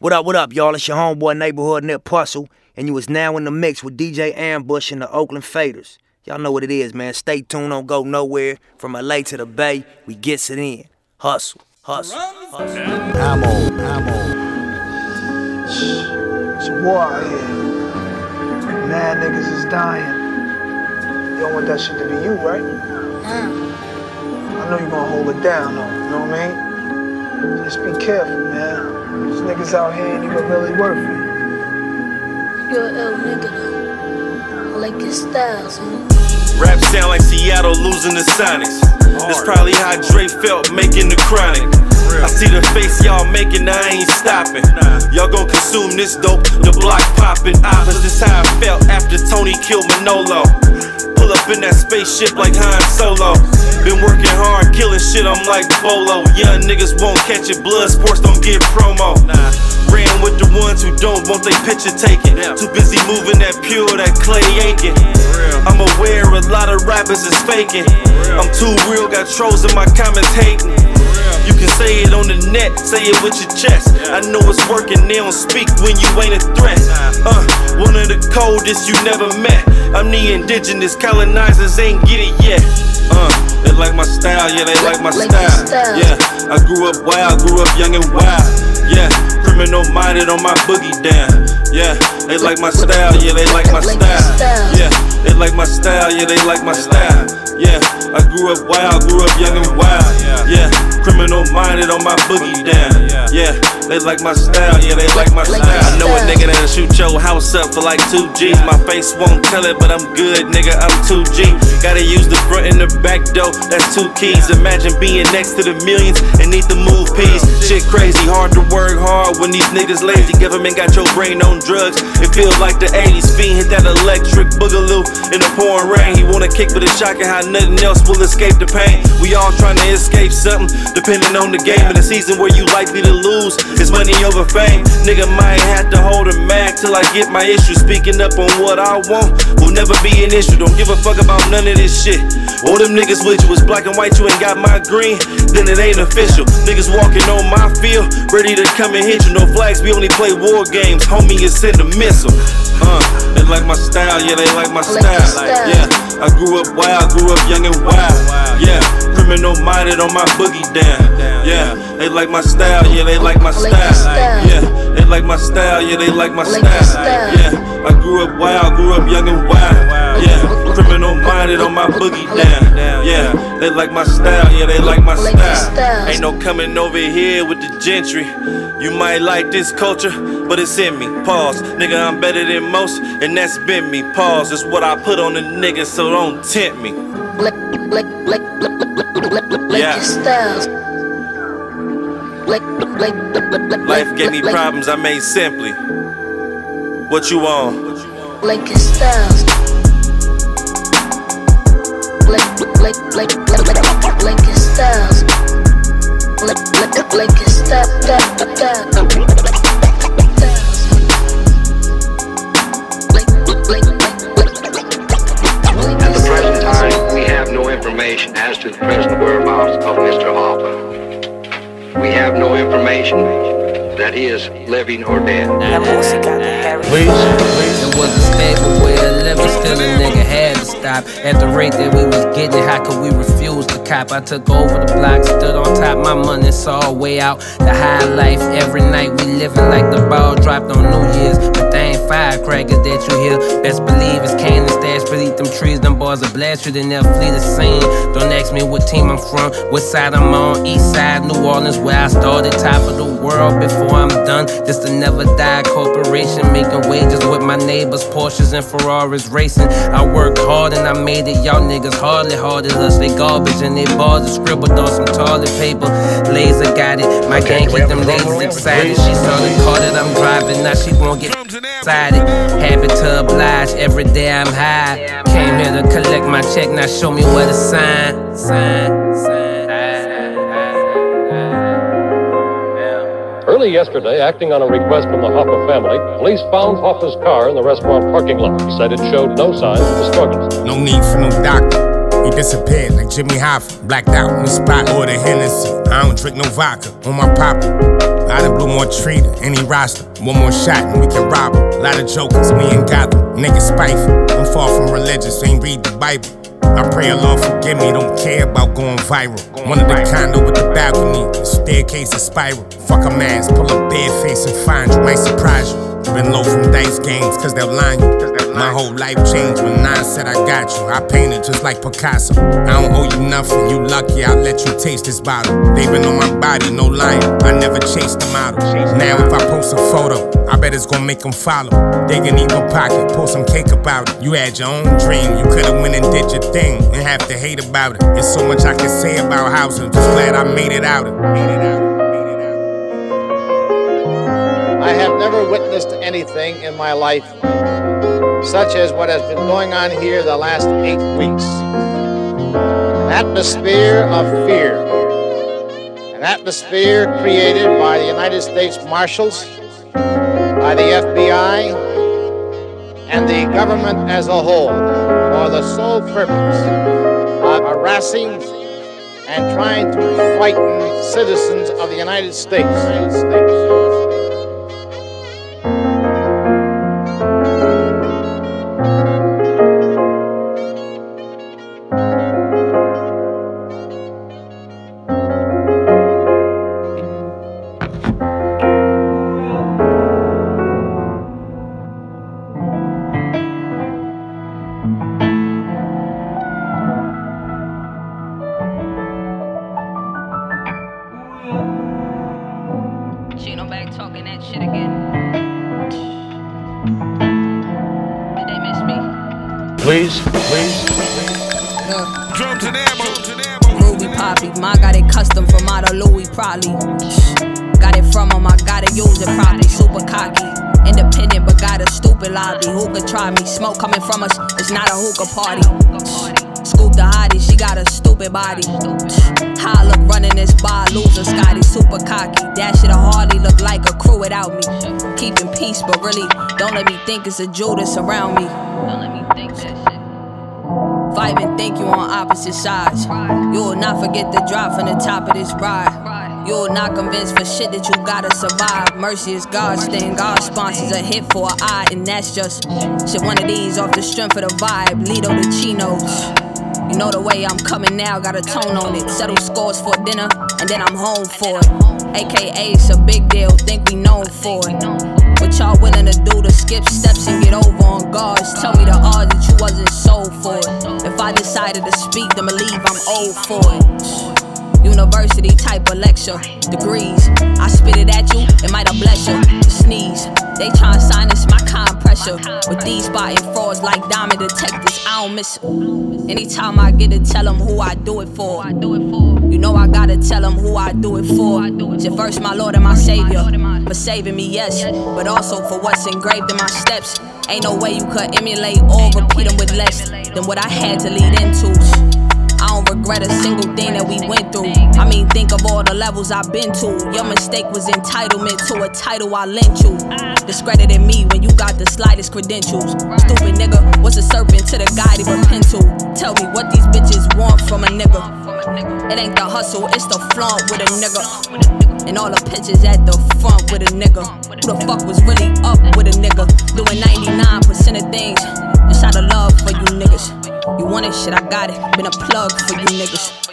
What up, what up, y'all? It's your homeboy neighborhood Nip Hussle, and you is now in the mix with DJ Ambush and the Oakland Faders. Y'all know what it is, man. Stay tuned, don't go nowhere. From LA to the Bay, we gets it in. Hustle, hustle, hustle. Ammo, ammo. It's a war out here. Mad niggas is dying. You don't want that shit to be you, right? Yeah. I know you're gonna hold it down, though. You know what I mean? Just be careful, man. These niggas out here ain't even really worth it. You're an ill nigga though. I like your styles, huh? Rap sound like Seattle losing the Sonics. That's probably how Dre felt making the chronic. I see the face y'all making, I ain't stopping. Y'all gon' consume this dope, the block popping. Opposites how I felt after Tony killed Manolo. Pull up in that spaceship like Han Solo. Been working hard, killing shit, I'm like Bolo. Young niggas won't catch it, blood sports don't get promo. Ran with the ones who don't want their picture taken. Too busy moving that pure, that clay aching. I'm aware a lot of rappers is faking. I'm too real, got trolls in my comments hating. You can say it on the net, say it with your chest. I know it's working, they don't speak when you ain't a threat. Uh, one of the coldest you never met. I'm the indigenous, colonizers ain't get it yet. Uh, they like my style, yeah, they like my style. Yeah, I grew up wild, grew up young and wild. Yeah, criminal minded on my boogie down. Yeah, they like my style, yeah, they like my Like your style. style. Yeah, they like my style, yeah, they like my style. Yeah, I grew up wild, grew up young and wild. Yeah, criminal minded on my boogie down. Yeah, they like my style, yeah, they like my style. I know a nigga that'll shoot your house up for like two G's. My face won't tell it, but I'm good, nigga, I'm 2G. Gotta use the front and the back door, that's two keys. Imagine being next to the millions and need to move peas. Shit crazy, hard to work hard when these niggas lazy. Government got your brain on drugs. It feels like the 80s. Fiend hit that electric boogaloo in the pouring rain. He wanna kick, but it's shocking how nothing else will escape the pain. We all trying to escape something, depending on the game. In the season where you likely to lose, it's money over fame. Nigga might have to hold a mag till I get my issue. Speaking up on what I want will never be an issue. Don't give a fuck about none of this shit. All them niggas with you is black and white, you ain't got my green, then it ain't official. Niggas walking on my field, ready to come and hit you. No flags, we only play war games. Homie is send a missile. Uh, like my style, yeah, they like my style. Yeah, I grew up wild, grew up young and wild. Yeah, criminal minded on my boogie down. Yeah, they like my style, yeah, they like my style. Yeah, they like my style, yeah, they like my style. Yeah, I grew up wild, grew up young and wild. Yeah, criminal minded on my boogie down. Yeah, they like my style, yeah, they like my style. Ain't no coming over here with the gentry. You might like this culture, but it's in me. Pause, nigga, I'm better than most, and that's been me. Pause, it's what I put on the nigga, so don't tempt me. Yeah. Life gave me problems I made simply. What you on? Like your styles. At the present time, we have no information as to the present whereabouts of Mr. Hoffa. We have no information that he is living or dead. It was a stable way of living, still a nigga had to stop. At the rate that we was getting, how could we refuse to cop? I took over the block, stood on top, my money saw a way out. The high life, every night we living like the ball dropped on New Year's. But they ain't firecrackers that you hear. Best believe it's cane and stash, beneath them trees, them boys are blast you, they never flee the scene. Don't ask me what team I'm from, what side I'm on. East side, New Orleans, where I started, top of the world before I'm done. This to never die corporation, making wages with my neighbors, Porsches and Ferraris racing. I worked hard and I made it. Y'all niggas hardly hard as us. They garbage and they bars are scribbled on some toilet paper. Laser got it. My gang keep them ladies excited. She saw the car that I'm driving. Now she won't get excited. Habit to oblige. Every day I'm high. Came here to collect my check. Now show me where to sign. Sign. Sign. Early yesterday, acting on a request from the Hoffa family, police found Hoffa's car in the restaurant parking lot. He said it showed no signs of the struggles. No need for no doctor. He disappeared like Jimmy Hoffa. Blacked out in the spot. Order Hennessy. I don't drink no vodka. On my papa. I done blew more tree than any roster. One more shot and we can rob 'em. Lot of jokers, we ain't got them. Niggas spiteful. I'm far from religious, ain't read the Bible. I pray Allah forgive me, don't care about going viral. One of the condo with the balcony, the staircase is spiral. Fuck a mask, pull a bare face and find you, might surprise you. Been low from dice games, cause they'll line you. My whole life changed when Nine said I got you. I painted just like Picasso. I don't owe you nothing, you lucky, I'll let you taste this bottle. They been on my body, no lying. I never chased the model. Now if I post a photo, I bet it's gonna make them follow. They can eat my pocket, pull some cake about it. You had your own dream, you could've went and did thing and have to hate about it. There's so much I can say about housing, just glad I made it out. Made it out. I have never witnessed anything in my life such as what has been going on here the last eight weeks. An atmosphere of fear. An atmosphere created by the United States Marshals, by the FBI, and the government as a whole for the sole purpose of harassing and trying to frighten citizens of the United States. Let me think it's a Judas around me. Don't let me think that shit. Fight and think you on opposite sides. You will not forget the drop from the top of this ride. You will not convince for shit that you gotta survive. Mercy is God's thing. God sponsors a hit for an eye, and that's just shit. One of these off the strength of the vibe. Lido the chinos. You know the way I'm coming now, got a tone on it. Settle scores for dinner, and then I'm home for it. AKA, it's a big deal, think we known for it. Y'all willing to do to skip steps and get over on guards? Tell me the odds that you wasn't sold for it. If I decided to speak, then believe I'm old for it. University type of lecture, degrees. I spit it at you, it might have bless you. To sneeze, they tryna sign this, my kind pressure. With these spotting frauds like diamond detectors, I don't miss it. Anytime I get to tell them who I do it for. You know I gotta tell them who I do it for. Shit, first my Lord and my Savior. For saving me, yes. But also for what's engraved in my steps. Ain't no way you could emulate or repeat them with less than what I had to lead into. I don't regret a single thing that we went through. I mean, think of all the levels I've been to. Your mistake was entitlement to a title I lent you. Discredited me when you got the slightest credentials. Stupid nigga, what's a serpent to the guy they repent to? Tell me what these bitches want from a nigga. It ain't the hustle, it's the flaunt with a nigga. And all the pictures at the front with a nigga. Who the fuck was really up with a nigga? Doing 99% of things just out of love for you niggas. You want it, shit, I got it. Been a plug for you niggas.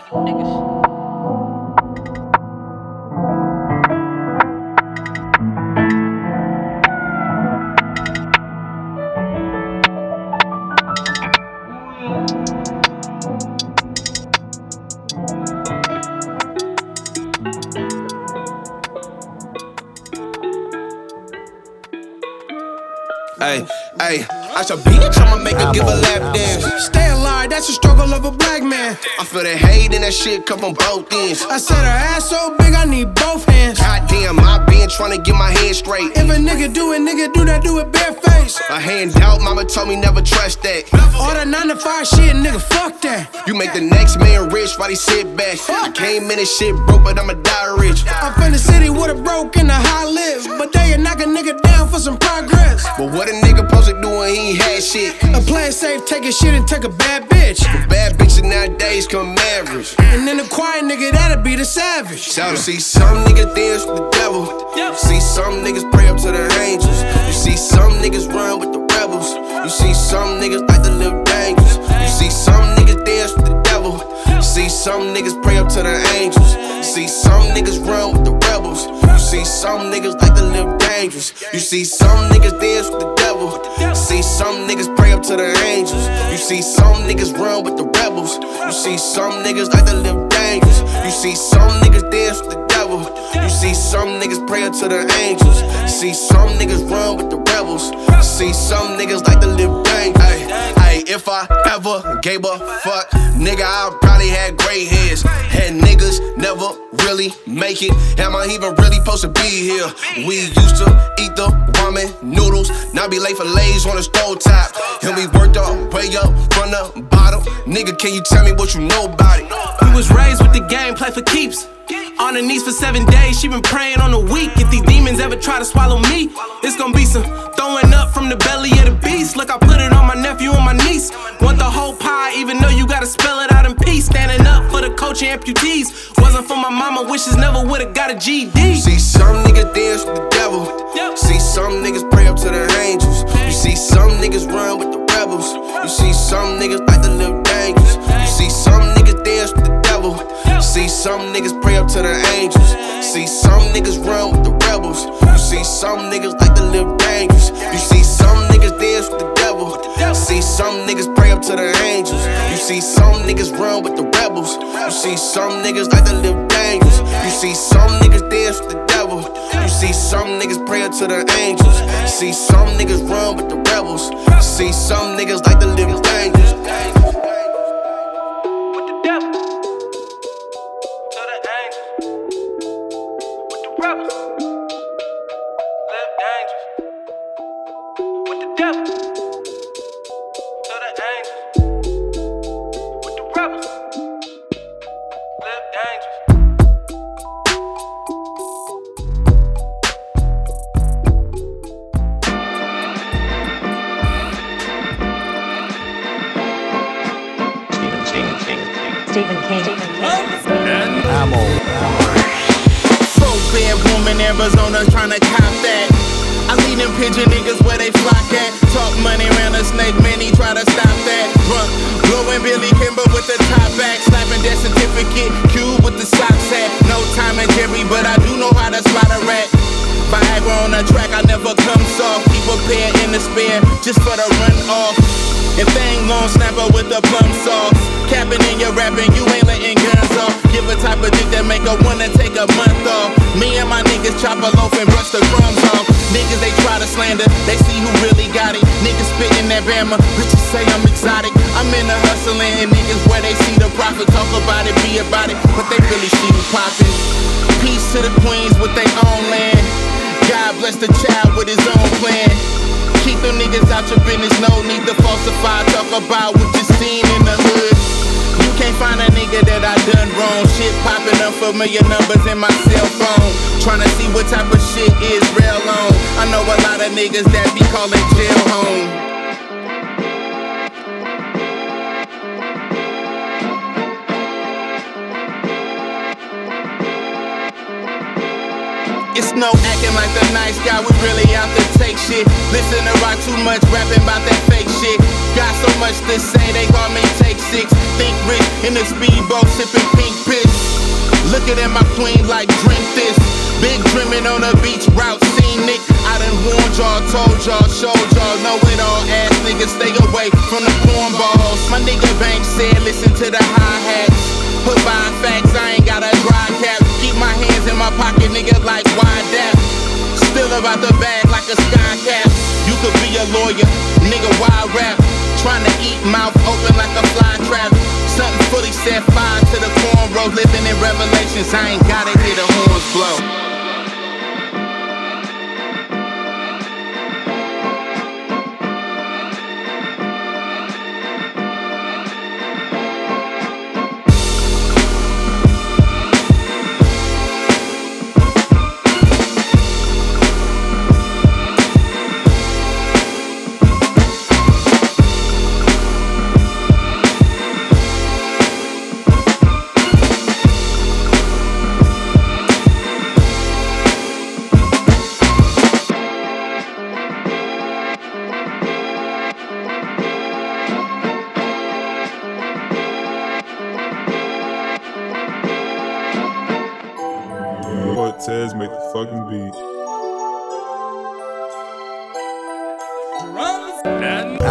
Hey, hey, I should bitch, I'ma make her give a lap dance. Stay alive, that's the struggle of a black man. I feel the hate and that shit come from both ends. I said her ass so big, I need both hands. Goddamn, I been trying to get my head straight. If a nigga do it, nigga do that, do it bareface. A handout, mama told me never trust that. All that 9 to 5 shit, nigga, fuck that. You make the next man rich while he sit back. I came in and shit broke, but I'ma die rich. I'm from the city with a broke and a high live. But they knock a nigga down for some progress. But what a nigga supposed to do when he ain't had shit? A player safe, take a shit and take a bad bitch. But bad bitches nowadays come average. And then the quiet nigga, that'll be the savage. So you see some niggas dance with the devil. You see some niggas pray up to the angels. You see some niggas run with the rebels. You see some niggas like to live dangerous. You see some niggas dance with the devil. You see some niggas pray up to the angels. You see some niggas run with the rebels. You see some niggas like to live dangerous. You see some niggas dance with the devil. You see some niggas pray up to the angels. You see some niggas run with the rebels. You see some niggas like to live dangerous. You see some niggas dance with the devil. You see some niggas pray up to the angels. You see some niggas run with the rebels. You see some niggas like to live if I ever gave a fuck, nigga, I probably had gray hairs. And niggas never really make it. Am I even really supposed to be here? We used to eat the ramen noodles. Now be late for lays on the stove top. And we worked our way up from the bottom. Nigga, can you tell me what you know about it? We was raised with the game, play for keeps. On her knees for seven days, she been praying on the week. If these demons ever try to swallow me, it's gonna be some throwing up from the belly of the beast. Look, I put it on my nephew and my niece. Want the whole pie, even though you gotta spell it out in peace. Standing up for the coach and amputees. Wasn't for my mama, wishes never would've got a GD. See some niggas dance with some niggas pray up to the angels. See some niggas run with the rebels. You see some niggas like to live dangerous. You see some niggas dance with the devil. See some niggas pray up to the angels. You see some niggas run with the rebels. You see some niggas like to live dangerous. You see some niggas dance with the devil. You see some niggas pray up to the angels. See some niggas run with the rebels. See some niggas like to live dangerous. About it, be about it, but they really see me poppin'. Peace to the queens with their own land. God bless the child with his own plan. Keep them niggas out your business, no need to falsify. Talk about what you seen in the hood. You can't find a nigga that I done wrong. Shit popping unfamiliar numbers in my cell phone. Tryna see what type of shit is real on. I know a lot of niggas that be calling jail home. It's no acting like the nice guy, we really out to take shit. Listen to rock too much, rapping about that fake shit. Got so much to say, they call me Take Six. Think rich in the speedboat, sipping pink piss. Looking at my queen like drink this. Big dreaming on the beach route, scenic. I done warned y'all, told y'all, showed y'all, know it all. Ass niggas stay away from the cornballs. My nigga Bank said, listen to the hi hats. Put by facts, I ain't got a dry cap. Keep my hands in my pocket, nigga, like why that? Still about the bag like a sky cap. You could be a lawyer, nigga, why rap? Trying to eat mouth open like a fly trap. Something fully set fire to the cornrows, living in revelations. I ain't gotta hear the horns blow.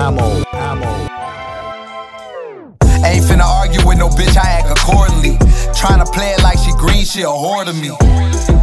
Ammo, ammo. Ain't finna argue with no bitch, I act accordingly. Tryna play it like she green, she a whore to me.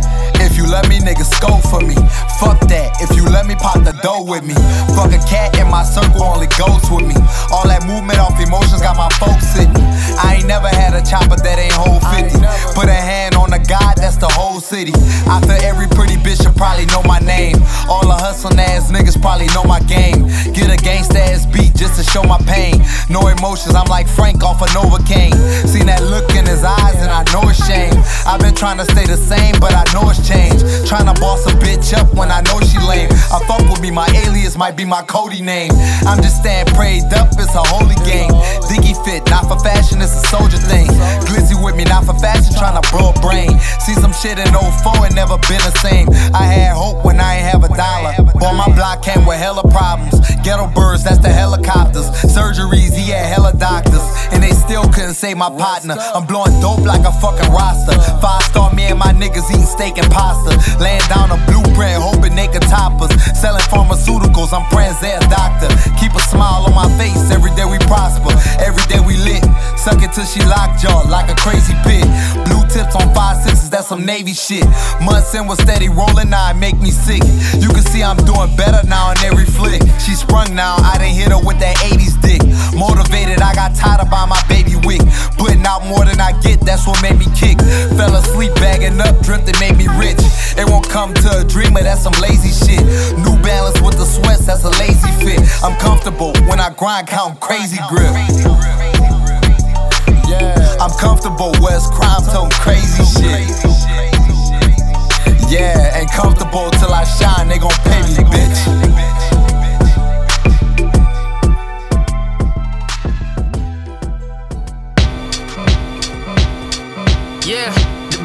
If you let me, nigga, scope for me. Fuck that. If you let me pop the dough with me. Fuck a cat in my circle, only goes with me. All that movement off emotions got my folks sitting. I ain't never had a chopper that ain't whole 50. Put a hand on a god, that's the whole city. After every pretty bitch should probably know my name. All the hustling ass niggas probably know my game. Get a gangsta ass beat just to show my pain. No emotions, I'm like Frank off of Novocaine. Seen that look in his eyes and I know it's shame. I've been trying to stay the same, but I know it's change. Tryna boss a bitch up when I know she lame. I fuck with me, my alias might be my Cody name. I'm just staying prayed up, it's a holy game. Diggy fit, not for fashion, it's a soldier thing. Glizzy with me, not for fashion, tryna blow a brain. See some shit in 04 and never been the same. I had hope when I ain't have a dollar. Boy, my block came with hella problems. Ghetto birds, that's the helicopters. Surgeries, he had hella doctors. And they still couldn't save my partner. I'm blowing dope like a fucking roster. Five star, me and my niggas eating steak and pasta. Laying down a blueprint, hoping they could top us. Selling pharmaceuticals, I'm praying they a doctor. Keep a smile on my face, every day we prosper. Every day we lit. Suck it till she lockjaw like a crazy pit. Blue tips on five sixes, that's some Navy shit. Months in was steady rolling, now it make me sick. You can see I'm doing better now in every flick. She sprung now, I didn't hit her with that 80s dick. Motivated, I got tired about my baby come to a dreamer, that's some lazy shit. New balance with the sweats, that's a lazy fit. I'm comfortable when I grind, count crazy grip. Yeah, I'm comfortable where it's crime, toting crazy shit. Yeah, ain't comfortable till I shine, they gon' pay me, bitch.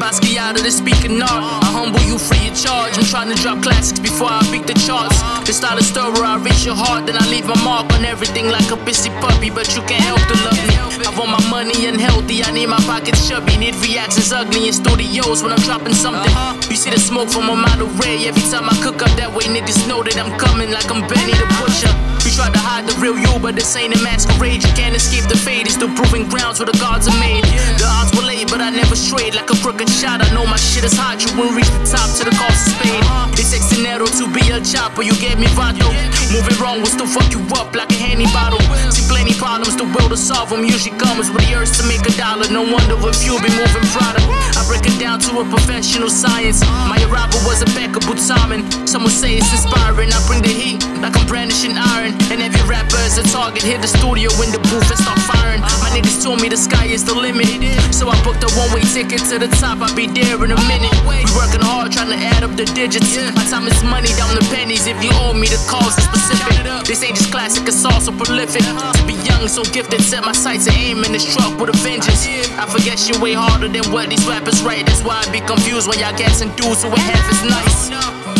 Basquiat of the speaking art. I humble you free of charge. I'm trying to drop classics before I beat the charts. The style of stirrer, I reach your heart, then I leave a mark on everything like a pissy puppy. But you can't help to love me. I want my money unhealthy, I need my pockets chubby. Need reactions ugly in studios when I'm dropping something. Uh-huh. You see the smoke from a model ray every time I cook up that way. Niggas know that I'm coming like I'm Benny the Butcher. You try to hide the real you, but this ain't a masquerade. You can't escape the fate. It's the proving grounds where the gods are made. The odds were laid, but I never strayed like a crooked shot. I know my shit is hot. You won't reach the top to the cost is paid. It takes dinero to be a chopper. You gave me vato. Moving wrong will still fuck you up like a handy bottle. See plenty problems, the will to solve them usually comes with the urge to make a dollar. No wonder if you be moving product. I break it down to a professional science. My arrival was impeccable timing. Some would say it's inspiring. I bring the heat like I'm brandishing iron. And every rapper is a target. Hit the studio in the booth and start firing. My niggas told me the sky is the limit. So I booked a one way ticket to the top. I'll be there in a minute. We working hard trying to add up the digits. My time is money down the pennies. If you owe me the calls are specific. This ain't just classic, it's also prolific. To be young, so gifted, set my sights and aim in this truck with a vengeance. I forget shit way harder than what these rappers write. That's why I be confused when y'all guessing dudes who ain't half as nice.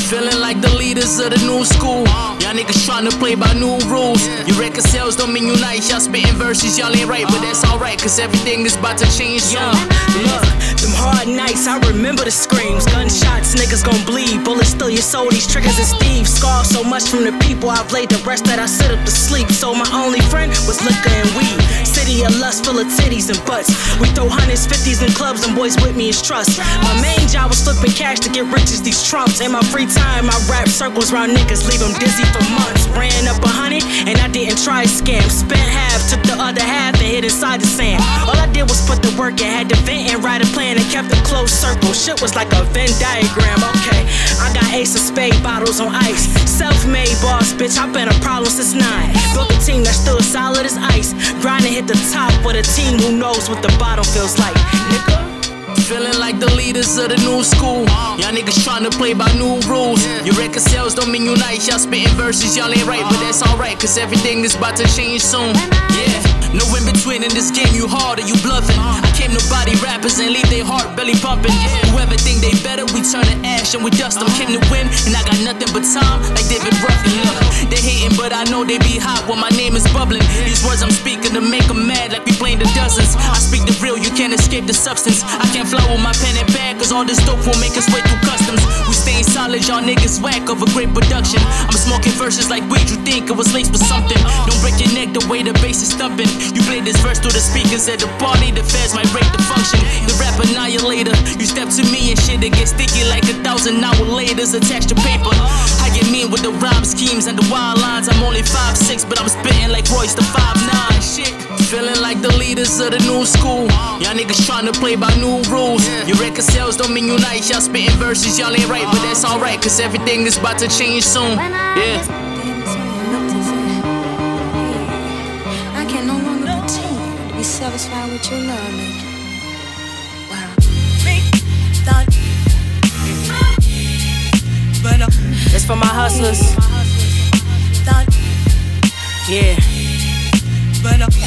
Feeling like the leaders of the new school. Y'all niggas trying to play by new rules. Your record sales don't mean you nice. Y'all spitting verses, y'all ain't right, but that's alright, cause everything is about to change soon. Look, them hard nights, I remember the screams. Gunshots, niggas gon' bleed. Bullets steal your soul, these triggers and thieves. Scar so much from the people I've laid the rest that I sit up to sleep. So my only friend was liquor and weed. City of lust full of titties and butts. We throw hundreds, fifties in clubs, and boys with me is trust. My main job was flipping cash to get rich as these trumps. In my free time, I rap circles round niggas, leave them dizzy for months. Ran up a hundred, and I didn't try a scam. Spent half, took the other half, and hid inside the sand. All I did was put the work in, had to vent and write a plan, and kept a close circle. Shit was like a Venn diagram, okay. I got ace of spade bottles on ice. Self made boss, bitch, I've been a problem since nine. Built a team that's still solid as ice. Grinding hit the top with a team who knows what the bottom feels like. Nigga. Feeling like the leaders of the new school. Y'all niggas trying to play by new rules. Your record sales don't mean you nice. Y'all spitting verses, y'all ain't right, but that's alright, cause everything is about to change soon. Yeah. No in between in this game, you hard or you bluffing. I came to body rappers and leave their heart belly pumping. Whoever think they better, we turn to ash and we dust them. Came to win, and I got nothing but time, like David Ruffin. Look, they hating, but I know they be hot when my name is bubbling. These words I'm speaking to make them mad like we playing the dozens. I speak the real, you can't escape the substance. I can't with my pen and pad, cause all this dope won't make us way through customs. We staying solid, y'all niggas whack of a great production. I'm smoking verses like weed, you think it was laced with something. Don't break your neck the way the bass is thumping. You play this verse through the speakers at the party, the feds might break the function. The rap annihilator, you step to me and shit, it gets sticky like a thousand hour laters attached to paper. I get mean with the rhyme schemes and the wild lines. I'm only five six, but I'm spitting like Royce the five nine. Shit, feeling like the leaders of the new school. Y'all niggas trying to play by new rules. Your record sales don't mean you nice. Y'all spitting verses, y'all ain't right, but that's alright, cause everything is about to change soon. Yeah. I can no longer pretend be satisfied with your love making. Wow. It's uh, for my hustlers. Yeah. Uh,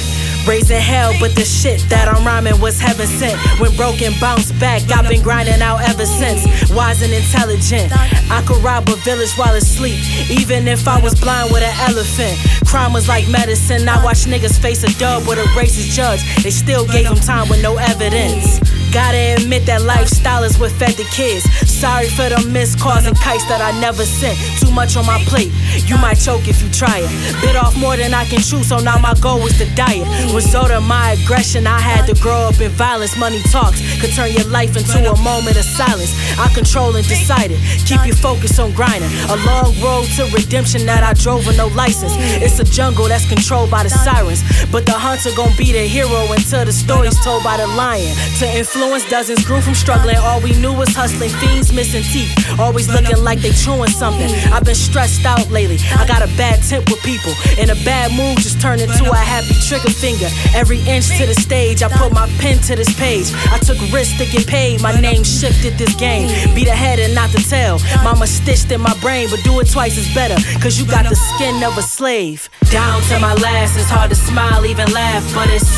Raising hell, but the shit that I'm rhyming was heaven sent. When broken, bounce back. I've been grinding out ever since. Wise and intelligent. I could rob a village while asleep, even if I was blind with an elephant. Crime was like medicine. I watched niggas face a dub with a racist judge. They still gave him time with no evidence. Gotta admit that lifestyle is what fed the kids. Sorry for the missed calls and kites that I never sent. Too much on my plate. You might choke if you try it. Bit off more than I can chew, so now my goal was to diet. Result of my aggression, I had to grow up in violence. Money talks could turn your life into a moment of silence. I control and decided. Keep your focus on grinding. A long road to redemption that I drove with no license. It's a jungle that's controlled by the sirens. But the hunter gon' be the hero until the story's told by the lion. To influence dozens grew from struggling. All we knew was hustling. Fiends missing teeth. Always looking like they chewing something. I've been stressed out lately. I got a bad tip with people. In a bad mood, just turn into a happy trigger finger. Every inch to the stage, I put my pen to this page. I took risks to get paid. My name shifted this game. Be the head and not the tail. Mama stitched in my brain, but do it twice is better. Cause you got the skin of a slave. Down to my last, it's hard to smile, even laugh, but it's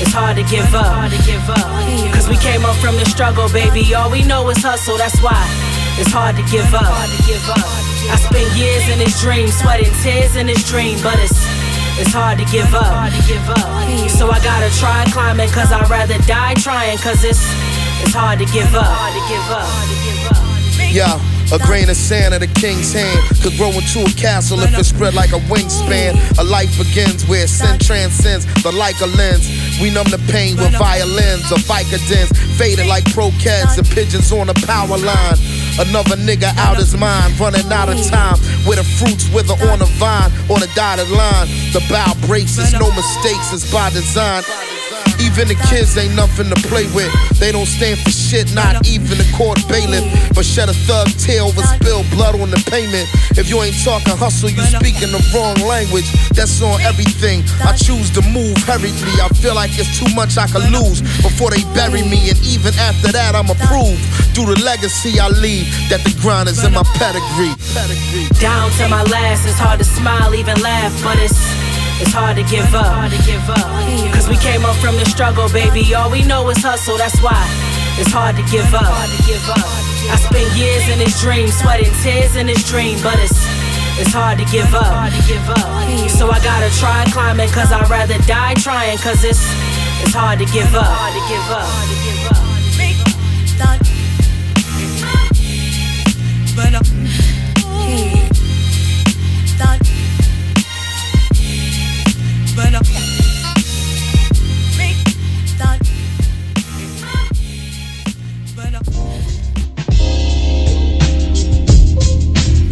it's hard to give up. Cause we came up from the struggle, baby. All we know is hustle, that's why it's hard to give up. I spent years in this dream, sweating tears in this dream, but it's it's hard to give up. So I gotta try climbing, cause I'd rather die trying, cause it's it's hard to give up. Yeah. A grain of sand in a king's hand could grow into a castle if it spread like a wingspan. A life begins where sin transcends the like a lens. We numb the pain with violins or Vicodins, faded like croquettes and pigeons on a power line. Another nigga out his mind, running out of time. Where the fruits wither on a vine, on a dotted line. The bow braces, no mistakes, it's by design. Even the kids ain't nothing to play with. They don't stand for shit, not even the court bailiff. But shed a thug tear over spilled blood on the pavement. If you ain't talking hustle, you speaking the wrong language. That's on everything. I choose to move hurriedly. I feel like it's too much I could lose before they bury me. And even after that, I'm approved. Through the legacy I leave, that the grind is in my pedigree. Down to my last, it's hard to smile, even laugh, but it's it's hard to give up. Cause we came up from the struggle, baby. All we know is hustle, that's why it's hard to give up. I spent years in this dream, sweating tears in this dream, but it's it's hard to give up. So I gotta try climbing, cause I'd rather die trying, cause it's it's hard to give up. But uh, thought,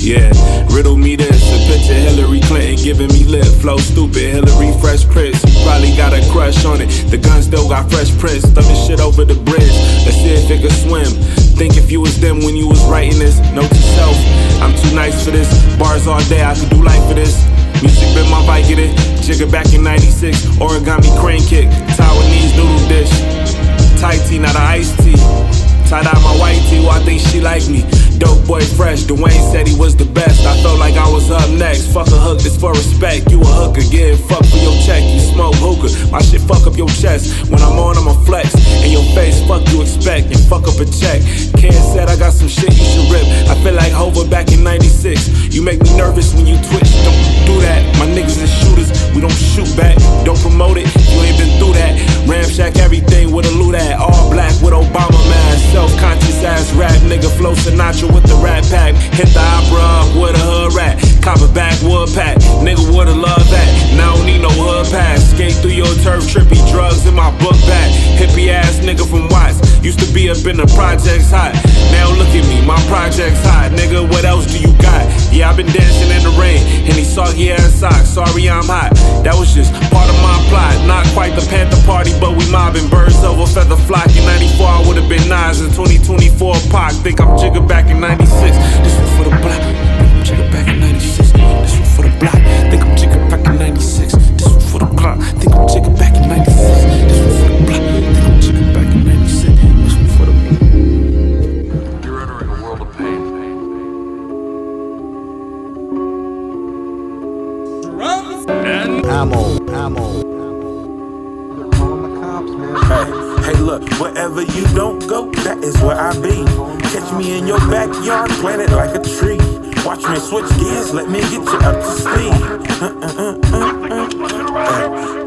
Yeah, riddle me this. A picture Hillary Clinton giving me lip. Flow stupid, Hillary Fresh Prince. You probably got a crush on it. The gun still got fresh prints. Throw this shit over the bridge. Let's see if it can swim. Think if you was them when you was writing this. Note to self, I'm too nice for this. Bars all day, I could do life for this. Music been my Vicodin. Jigga back in 96. Origami crane kick. Taiwanese noodle dish. Thai tea, not a iced tea. Tie dye my white tee, well, I think she like me. Dope boy fresh, Dwayne said he was the best. I felt like I was up next. Fuck a hook, this for respect. You a hooker, get fuck for your check. You smoke hookah, my shit fuck up your chest. When I'm on, I'ma flex. In your face, fuck you expect, and fuck up a check. Ken said I got some shit you should rip. I feel like Hova back in 96. You make me nervous when you twitch, don't do that. My niggas is shooters, we don't shoot back. Don't promote it, you ain't been through that. Ramshack everything with a loot at. All black with Obama mask. Self conscious ass rap nigga, flow Sinatra with the rap pack. Hit the opera with a hood rat. Copper backwood pack. Nigga woulda loved that. Now I don't need no hood pass. Skate through your turf, trippy drugs in my book bag. Hippie ass nigga from Watts. Used to be up in the projects hot. Now look at me, my projects hot. Nigga, what else do you got? Yeah, i been dancing in the rain. And these soggy ass socks. Sorry, I'm hot. That was just part of my plot. Not quite the Panther party, but we mobbing birds over feather flock. In 94, I would've been Nas. In 2024, Pac. Think I'm Jigga back in 96. This one for the block. Block. Think I'm Jigga back in 96. This one for the block. Think I'm Jigga back in 96. This one for the block. Think I'm Jigga back in 96. This one for the block. You're entering a world of pain. Ammo, ammo. Hey, hey, look, wherever you don't go, that is where I be. Catch me in your backyard, planted like a tree. Watch me switch gears, let me get you up to speed. Uh, uh, uh, uh, uh, uh.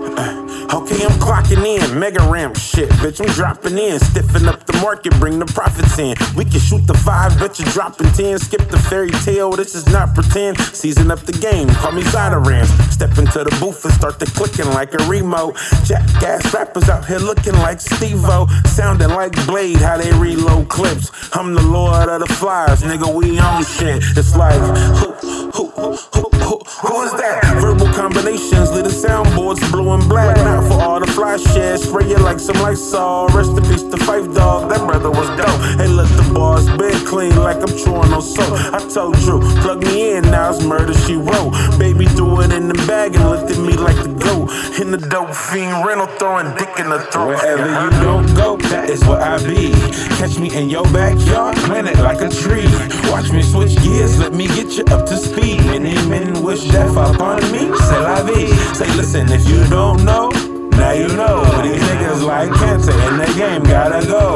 Okay, I'm clocking in, mega ramp shit, bitch. I'm dropping in, stiffen up the market, bring the profits in. We can shoot the five, bet you're dropping ten. Skip the fairy tale, this is not pretend. Season up the game, call me Zyderans. Step into the booth and start the clicking like a remote. Jackass rappers out here looking like Steve-O, sounding like Blade, how they reload clips. I'm the lord of the flyers, nigga. We on shit. It's like who, who, who, who, who, who is that? Verbal combinations, little soundboards blue and black. Not for all the fly shit, spray it like some Lysol. Rest in peace to Phife Dawg, that brother was dope. Hey, look, the bars been clean like I'm chewing on soap. I told you, plug me in, now it's murder she wrote. Baby threw it in the bag and looked at me like the goat. In the dope fiend rental, throwing dick in the throat. Wherever you don't go, that is where I be. Catch me in your backyard, planted like a tree. Watch me switch gears, let me get you up to speed. Many men wish death upon me. La vie. Say, listen, if you don't know, now you know. These niggas like cancer in the game, gotta go.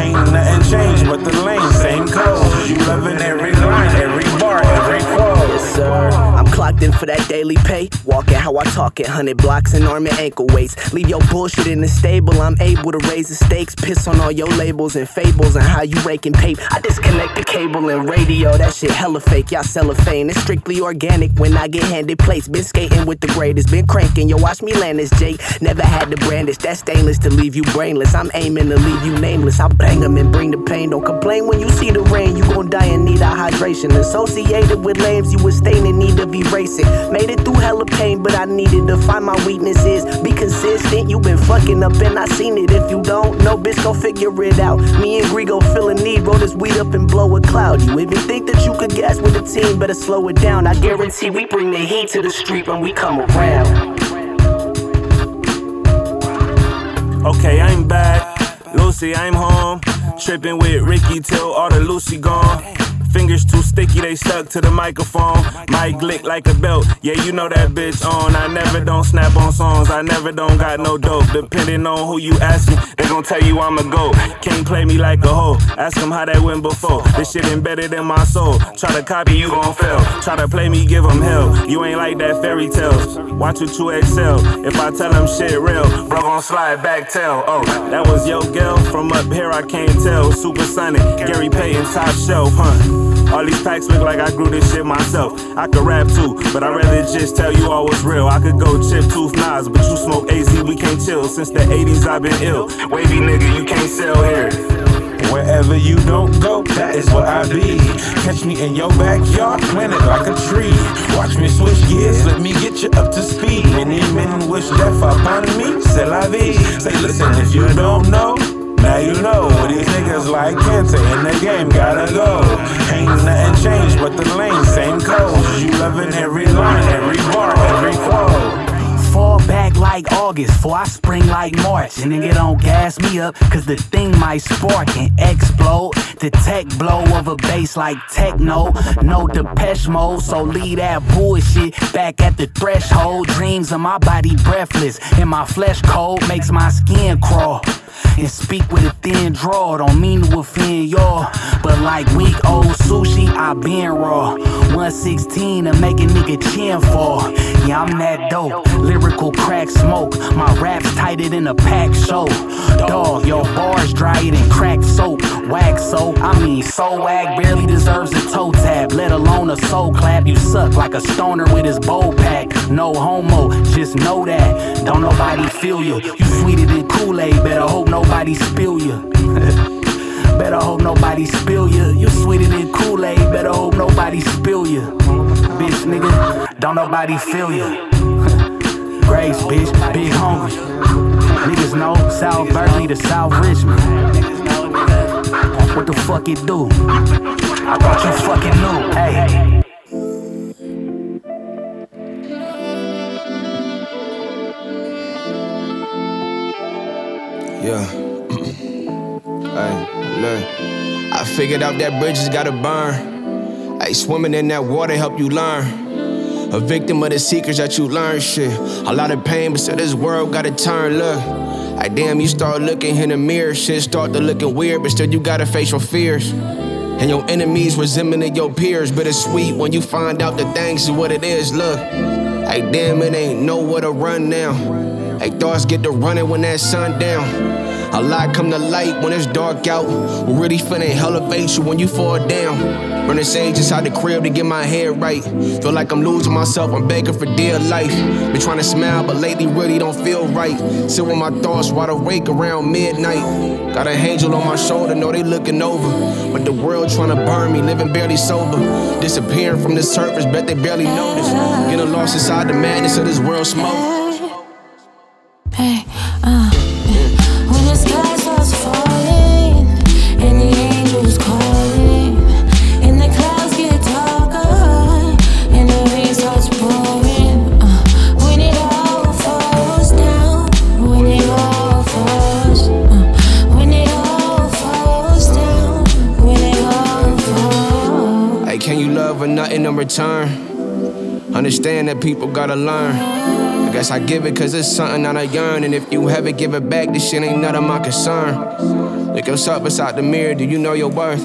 Ain't nothing changed but the lane, same code. You loving every line, every bar, every quote. Sir. I'm clocked in for that daily pay. Walking how I talk it, 100 blocks and arm and ankle weights. Leave your bullshit in the stable. I'm able to raise the stakes. Piss on all your labels and fables and how you raking paper. I disconnect the cable and radio. That shit hella fake. Y'all cellophane. It's strictly organic when I get handed plates. Been skating with the greatest. Been cranking. Yo, watch me land this Jake. Never had to brandish that stainless to leave you brainless. I'm aiming to leave you nameless. I bang them and bring the pain. Don't complain when you see the rain. You gon' die and need a hydration. Associated with lames, you would stay in need of erasing. Made it through hella pain, but I needed to find my weaknesses. Be consistent. You been fucking up and I seen it. If you don't know, bitch, go figure it out. Me and Grigo feel a need. Roll this weed up and blow a cloud. You even think that you could gas with a team? Better slow it down. I guarantee we bring the heat to the street when we come around. Okay, I'm back. Lucy, I'm home. Tripping with Ricky till all the Lucy gone. Fingers too sticky, they stuck to the microphone. Mic lick like a belt. Yeah, you know that bitch on. I never don't snap on songs. I never don't got no dope. Depending on who you asking, they gon' tell you I'm a goat. Can't play me like a hoe. Ask them how that went before. This shit embedded in my soul. Try to copy, you gon' fail. Try to play me, give them hell. You ain't like that fairy tales. Watch what you excel. If I tell them shit real, bro gon' slide back tail. Oh, that was your girl. From up here, I can't tell. Supersonic, Gary Payton, top shelf, huh? All these packs look like I grew this shit myself. I could rap too, but I'd rather just tell you all was real. I could go chip tooth Nas, but you smoke AZ, we can't chill. Since the 80s, I've been ill. Wavy nigga, you can't sell here. Wherever you don't go, that is where I be. Catch me in your backyard, planted like a tree. Watch me switch gears, let me get you up to speed. Many men wish death upon me. C'est la vie. Say, listen, if you don't know, now you know. What these niggas like cancer in the game, gotta go. Ain't nothing changed but the lane, same code. You loving every line, every bar, every quote. Fall back like August, before I spring like March. And nigga don't gas me up, cause the thing might spark and explode. The tech blow of a bass like techno. No Depeche mode, so leave that bullshit back at the threshold. Dreams of my body breathless, and my flesh cold makes my skin crawl. And speak with a thin draw, don't mean to offend y'all. But like week old sushi, I been raw. 116 to make a nigga chin fall. Yeah, I'm that dope. Lyrical crack smoke. My rap's tighter than a pack show. Dog, your bars drier than crack soap. Wax soap, I mean, so wag barely deserves a toe tap, let alone a soul clap. You suck like a stoner with his bowl pack. No homo, just know that. Don't nobody feel you. You sweeter than Kool Aid, better hope nobody spill you. better hope nobody spill you. You sweeter than Kool Aid, better hope nobody spill you. Bitch, nigga, don't nobody feel you. Grace, bitch, big hungry. Niggas know South Berkeley to South Richmond. What the fuck it do? I thought you fucking knew. Hey. Yeah. hey, look. I figured out that bridges gotta burn. Hey, swimming in that water help you learn. A victim of the secrets that you learn, shit. A lot of pain, but still this world gotta turn, look. Hey, damn, you start looking in the mirror, shit start to looking weird, but still you gotta face your fears. And your enemies resembling your peers, but it's sweet when you find out the things is what it is, look. Hey, damn, it ain't nowhere to run now. Hey, thoughts get to running when that sun down. A lot come to light when it's dark out. What really finna elevate you when you fall down. Burn the sage inside the crib to get my head right. Feel like I'm losing myself, I'm begging for dear life. Been trying to smile, but lately really don't feel right. Sit with my thoughts wide awake around midnight. Got an angel on my shoulder, know they looking over. But the world trying to burn me, living barely sober. Disappearing from the surface, bet they barely notice. Getting lost inside the madness of this world smoke. Understand that people gotta learn. I guess I give it cause it's something that I yearn. And if you ever give it back, this shit ain't none of my concern. Look yourself beside the mirror, do you know your worth?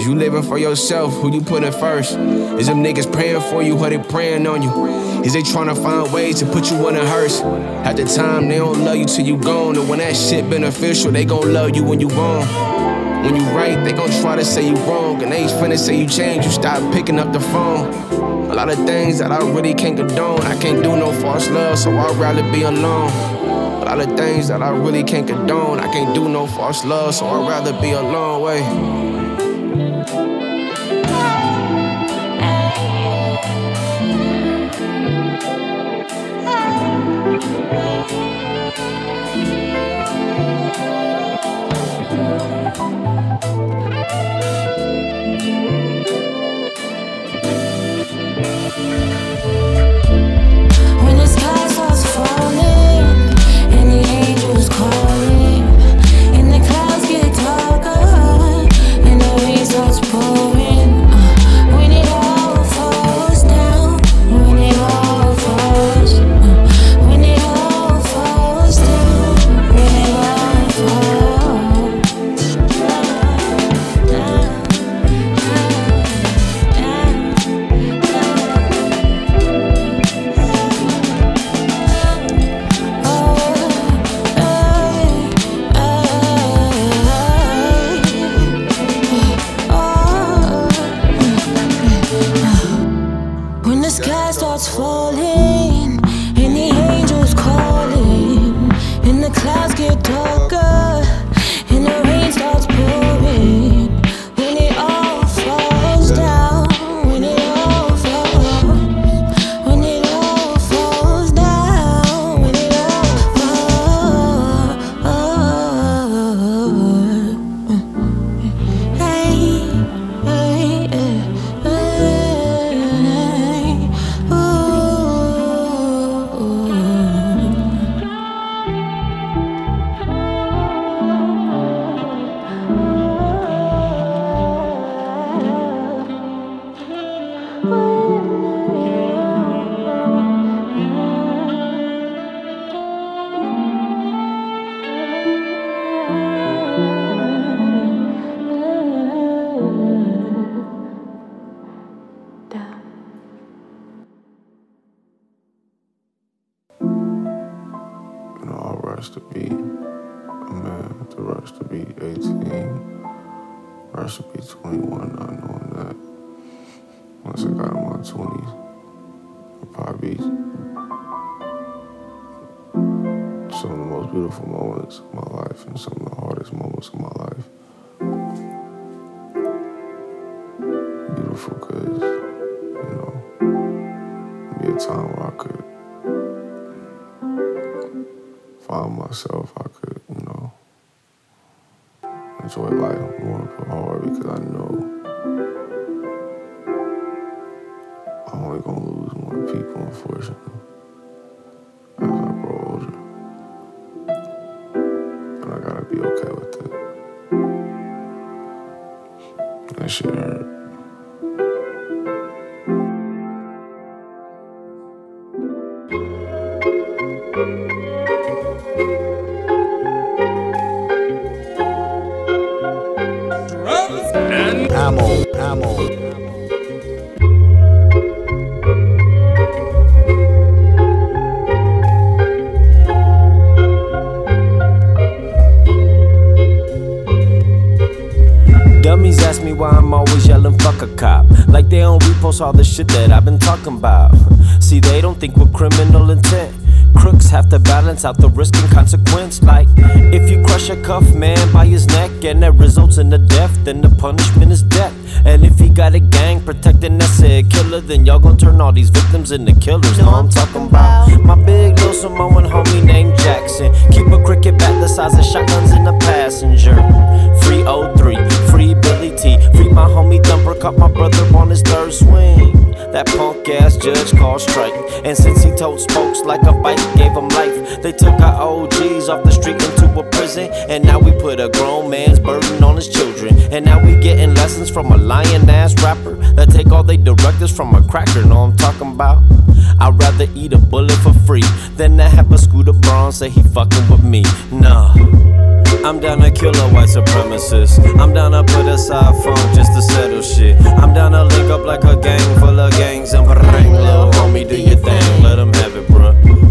Is you living for yourself, who you putting first? Is them niggas praying for you, or they praying on you? Is they trying to find ways to put you in a hearse? At the time, they don't love you till you gone. And when that shit beneficial, they gon' love you when you wrong. When you right, they gon' try to say you wrong. And they finna say you change, you stop picking up the phone. A lot of things that I really can't condone. I can't do no false love, so I'd rather be alone. A lot of things that I really can't condone. I can't do no false love, so I'd rather be alone. Wait. When Beautiful because, you know, be a time where I could find myself, I could, you know, enjoy life. More hard because I know I'm only gonna lose more people, unfortunately, out the risk and consequence. Like, if you crush a cuff man by his neck and that results in the death, then the punishment is death. And if he got a gang protecting that said killer, then y'all gon' turn all these victims into killers. Know I'm talking about my big little Samoan homie named Jackson. Keep a cricket bat the size of shotguns in the passenger. Free 03, free Billy T, free my homie Thumper, caught my brother on his third swing. That punk ass judge called strike. And since he told spokes like a bike, gave him life. They took our OGs off the street into a prison. And now we put a grown man's burden on his children. And now we getting lessons from a lying ass rapper that take all they directives from a cracker. Know I'm talking about? I'd rather eat a bullet for free than to have a Scooter Braun say he fucking with me. Nah. I'm down to kill a white supremacist. I'm down to put aside funk just to settle shit. I'm down to link up like a gang full of gangs and bring little homie, do your thing, let have it, bruh.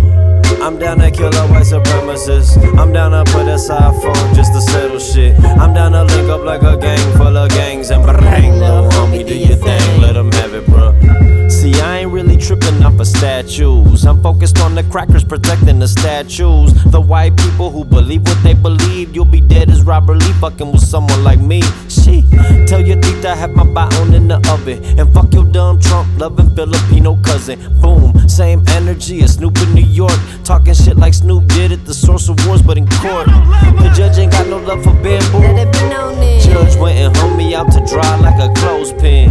I'm down to kill a white supremacist. I'm down to put aside funk just to settle shit. I'm down to link up like a gang full of gangs and bring little homie, do your thing, let 'em have it, bruh. See, I ain't really tripping off of statues. I'm focused on the crackers protecting the statues. The white people who believe what they believe. You'll be dead as Robert Lee fucking with someone like me. She tell your teeth I have my bone in the oven. And fuck your dumb Trump loving Filipino cousin. Boom, same energy as Snoop in New York. Talking shit like Snoop did at the Source Awards, but in court. The judge ain't got no love for bamboo. Judge went and hung me out to dry like a clothespin.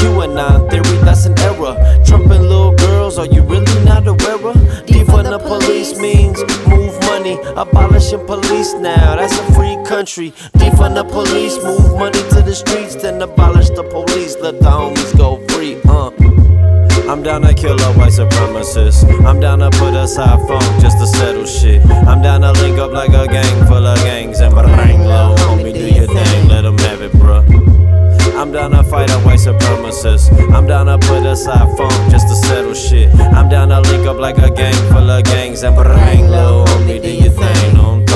QAnon theory, that's an error. Trump and little girls, are you really not aware of? Defund the police means move money, abolishing police now. That's a free country. Defund the police, move money to the streets, then abolish the police. Let the homies go free, uh. I'm down to kill a white supremacist. I'm down to put aside funk just to settle shit. I'm down to link up like a gang full of gangs and bang, little homie, do your thing, let 'em have it, bruh. I'm down to fight a white supremacist. I'm down to put aside funk just to settle shit. I'm down to link up like a gang full of gangs and bang, little homie, do your thing.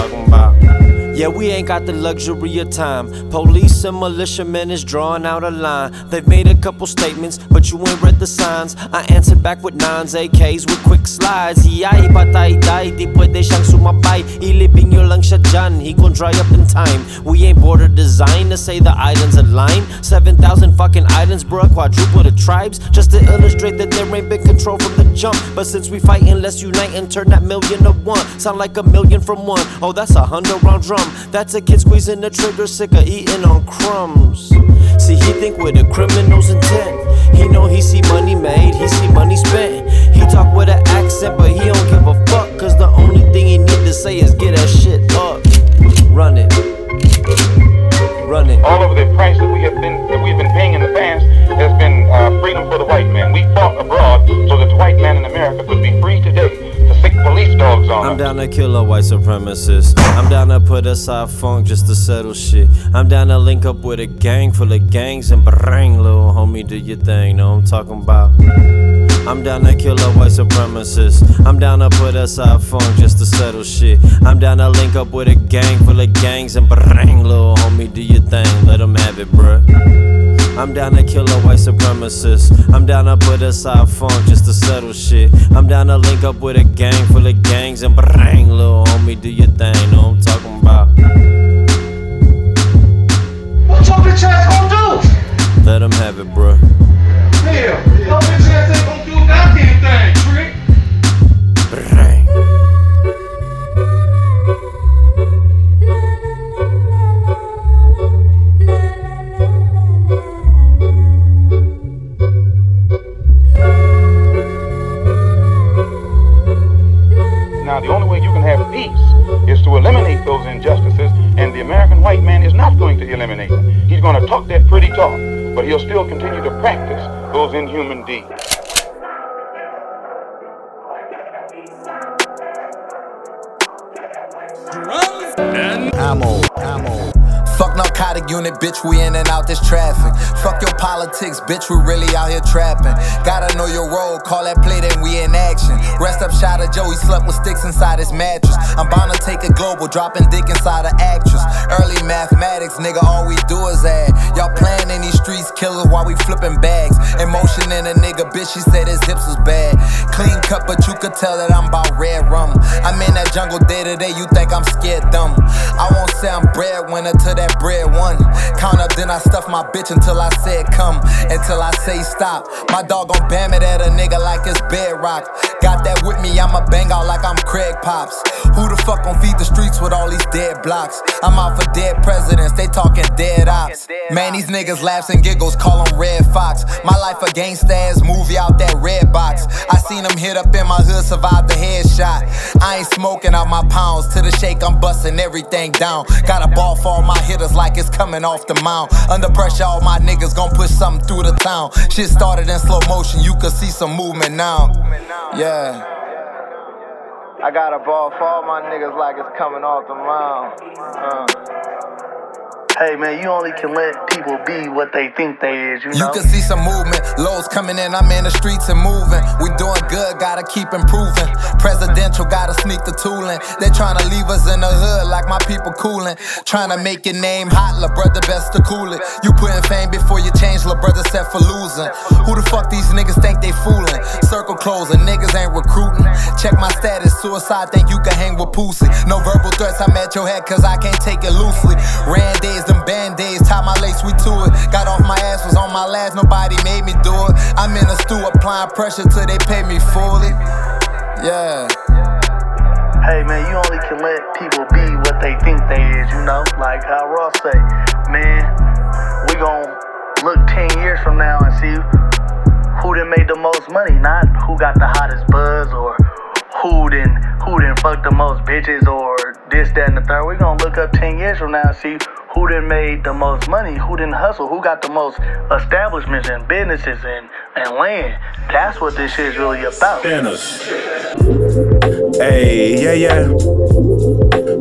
Yeah, we ain't got the luxury of time. Police and militiamen is drawing out a line. They've made a couple statements, but you ain't read the signs. I answered back with nines, AKs with quick slides. Yai patay dai, di pwede siyang sumabay. Ilibing nyo lang siya dyan, he gon' dry up in time. We ain't border designed to say the islands align. 7,000 fucking islands, bruh, quadruple the tribes. Just to illustrate that there ain't been control from the jump. But since we fightin', let's unite and turn that million to one. Sound like a million from one. Oh, that's a hundred round drum. That's a kid squeezing the trigger, sick of eating on crumbs. See, he think with a criminal's intent. He know he see money made, he see money spent. He talk with an accent, but he don't give a fuck. Cause the only thing he need to say is get that shit up. Run it. Run it. All of the price that we have been that we've been paying in the past has been uh, freedom for the white man. We fought abroad so that the white man in America could be free today sick police dogs on I'm down to kill a white supremacist. I'm down to put aside funk just to settle shit. I'm down to link up with a gang full of gangs and bang, little homie, do your thing. Know what I'm talking about? I'm down to kill a white supremacist. I'm down to put aside funk just to settle shit. I'm down to link up with a gang full of gangs and bang, little homie, do your thing, let them have it, bruh. I'm down to kill a white supremacist. I'm down to put aside funk just to settle shit. I'm down to link up with a gang full of gangs and bang, little homie, do your thing. Know what I'm talking about? What your bitch ass gonna do? Let them have it, bruh. Hell, your bitch ass ain't gonna do a goddamn thing, Now, the only way you can have peace is to eliminate those injustices, and the American white man is not going to eliminate them. He's going to talk that pretty talk, but he'll still continue to practice those inhuman deeds. Ammo, ammo. Narcotic unit, bitch, we in and out this traffic. Fuck your politics, bitch, we really out here trapping. Gotta know your role, call that play, then we in action. Rest up, shot of Joe, he slept with sticks inside his mattress. I'm bound to take it global, dropping dick inside an actress. Early mathematics, nigga, all we do is add. Y'all playing in these streets, killers while we flipping bags. Emotion in a nigga, bitch, she said his hips was bad. Clean cut, but you could tell that I'm about red rum. I'm in that jungle day to day, you think I'm scared dumb. I won't say I'm breadwinner till that bread one. Count up, then I stuff my bitch until I said come. Until I say stop. My dog gon' bam it at a nigga like it's bedrock. Got that with me, I'ma bang out like I'm Craig Pops. Who the fuck gon' feed the streets with all these dead blocks? I'm out for dead presidents, they talking dead ops. Man, these niggas laughs and giggles, call them Redd Foxx. My life a gangsta ass movie out that red box. I seen them hit up in my hood, survive the headshot. I ain't smoking out my pounds. To the shake, I'm busting everything down. Got a ball for all my hitters like it's coming off the mound. Under pressure, all my niggas gon' push something through the town. Shit started in slow motion, you can see some movement now. Yeah. I got a ball for all my niggas like it's coming off the mound. Uh. Hey man, you only can let people be what they think they is, you You can see some movement, lows coming in, I'm in the streets and moving. We doing good, gotta keep improving. Presidential, gotta sneak the tooling. They tryna leave us in the hood like my people cooling. Tryna make your name hot, la brother, best to cool it. You putting fame before you change, la brother set for losing. Who the fuck these niggas think they fooling? Circle closing, niggas ain't recruiting. Check my status, suicide, think you can hang with Pussy. No verbal threats, I'm at your head cause I can't take it loosely. Ran days, them band-aids, tie my lace, we to it. Got off my ass, was on my last, nobody made me do it. I'm in a stew applying pressure till they pay me fully. Yeah. Hey man, you only can let people be what they think they is, you know? Like how Ross say, man, we gon' look 10 years from now and see who done made the most money, not who got the hottest buzz or who done, who done fucked the most bitches or this, that, and the third. We gonna look up 10 years from now and see who done made the most money, who done hustle, who got the most establishments and businesses and, and land. That's what this shit is really about. Hey, yeah, yeah.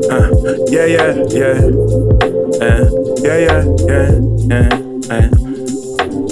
Uh, yeah, yeah, yeah. Uh, yeah, yeah, yeah, yeah. Uh.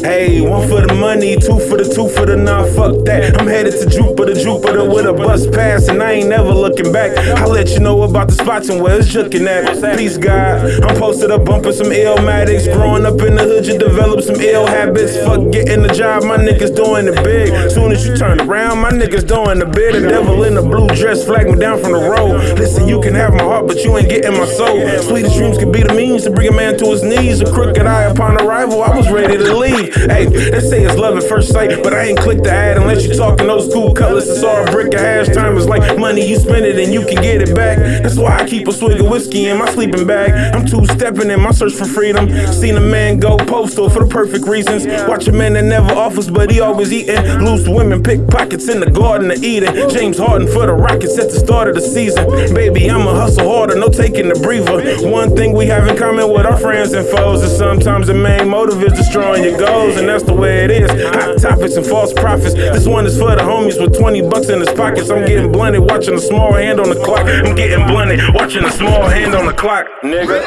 Hey, one for the money, two for the two for the nah, fuck that. I'm headed to Jupiter, Jupiter with a bus pass, and I ain't never looking back. I'll let you know about the spots and where it's looking at. Peace, God. I'm posted up bumping some ill illmatics. Growing up in the hood, you develop some ill habits. Fuck getting the job, my niggas doing it big. Soon as you turn around, my niggas doing the bid. The devil in the blue dress flag me down from the road. Listen, you can have my heart, but you ain't getting my soul. Sweetest dreams can be the means to bring a man to his knees. A crooked eye upon arrival, I was ready to leave. Hey, they say it's love at first sight, but I ain't click the ad unless you talking those school colors. It's all a brick of hash time is like money you spend it and you can get it back. That's why I keep a swig of whiskey in my sleeping bag. I'm two stepping in my search for freedom. Seen a man go postal for the perfect reasons. Watch a man that never offers, but he always eating. Loose women pickpockets in the garden of Eden. James Harden for the Rockets at the start of the season. Baby, I'ma hustle harder, no taking the breather. One thing we have in common with our friends and foes is sometimes the main motive is destroying your goals, and that's the way it is. Hot topics and false prophets. This one is for the homies with 20 bucks in his pockets. I'm getting blunted, watching a small hand on the clock. I'm getting blunted, watching a small hand on the clock, nigga.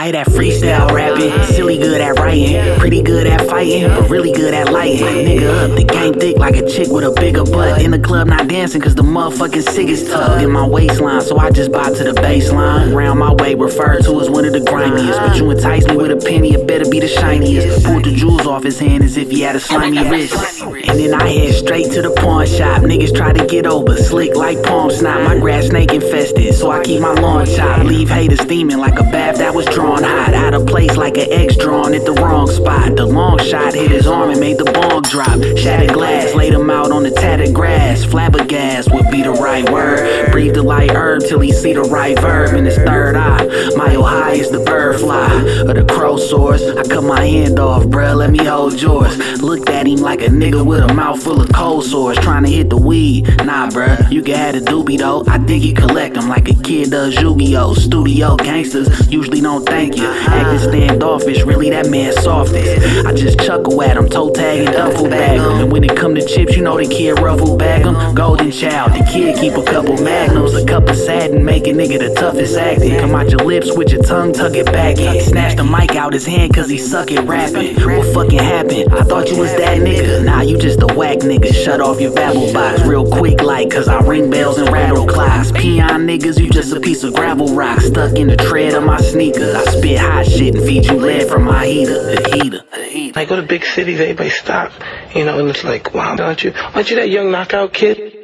Alright at freestyle rapping, silly good at writing, pretty good at fighting, but really good at lighting. Nigga up, the game thick like a chick with a bigger butt. In the club not dancing cause the motherfucking sick is tugged in my waistline, so I just bob to the baseline. Round my way, referred to as one of the grimiest. But you entice me with a penny, it better be the shiniest. Pulled the jewels off his hand as if he had a slimy wrist. And then I head straight to the pawn shop. Niggas try to get over, slick like palm snot. My grass snake infested, so I keep my lawn chopped. Leave haters steaming like a bath that was drawn hot. Out of place like an X drawn at the wrong spot. The long shot hit his arm and made the bong drop. Shattered glass, laid him out on the tattered grass. Flabbergasted would be the right word. Breathe the light herb till he see the right verb in his third eye. Mile high is the bird fly, or the crow soars. I cut my hand off, bruh, let me hold yours. Looked at him like a nigga with a mouth full of cold sores, trying to hit the weed. Nah, bruh, you can have the doobie though. I think he collect them like a kid does Yu-Gi-Oh! Studio gangsters usually don't thank you. Acting standoffish, really that man softest. I just chuckle at him, toe tag and duffel bag him. And when it come to chips, you know the kid ruffle bag him. Golden child, the kid keep a couple magnums, a cup of satin, make a nigga the toughest acting. Come out your lips with your tongue, tuck it back in. Snatch the mic out his hand cause he suck at rapping. What fucking happened? I thought you was that nigga. Nah, you just a whack nigga. Shut off your babble box real quick like cause I ring bells and rattle clocks. Peon niggas, you just a piece of gravel rock stuck in the tread of my sneakers. I spit hot shit and feed you lead from my heater. The heater. The heater. I go to big cities, everybody stop, you know, and it's like, wow, aren't you, aren't you that young knockout kid?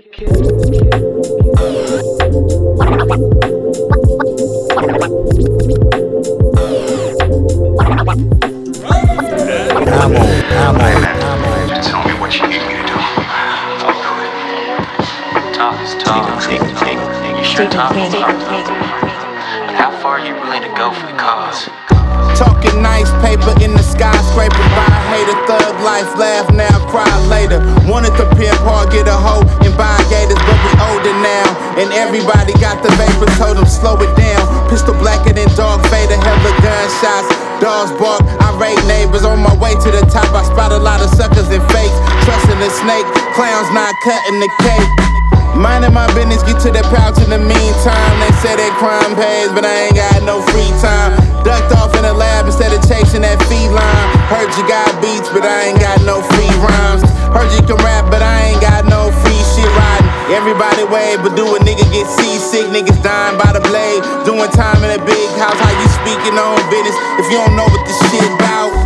Ammo, ammo. Just tell me what you need me to do. I'll do it. Talk is talk. You sure talk is talk. How far are you willing to go for the cause? Talking nice paper in the skyscraper by hater thug life, laugh now, cry later. Wanted to pimp hard, get a hoe and buy gators, but we older now. And everybody got the vapor, told them slow it down. Pistol blacker than dog fader, hella gunshots. Dogs bark, I rate neighbors on my way to the top. I spot a lot of suckers and fakes. Trusting the snake, clowns not cutting the cake. Minding my business, get to the pouch in the meantime. They say that crime pays, but I ain't got no free time. Ducked off in the lab instead of chasing that feline. Heard you got beats, but I ain't got no free rhymes. Heard you can rap, but I ain't got no free shit riding. Everybody wave, but do a nigga get seasick? Niggas dying by the blade. Doing time in a big house, how you speaking on business if you don't know what this shit about?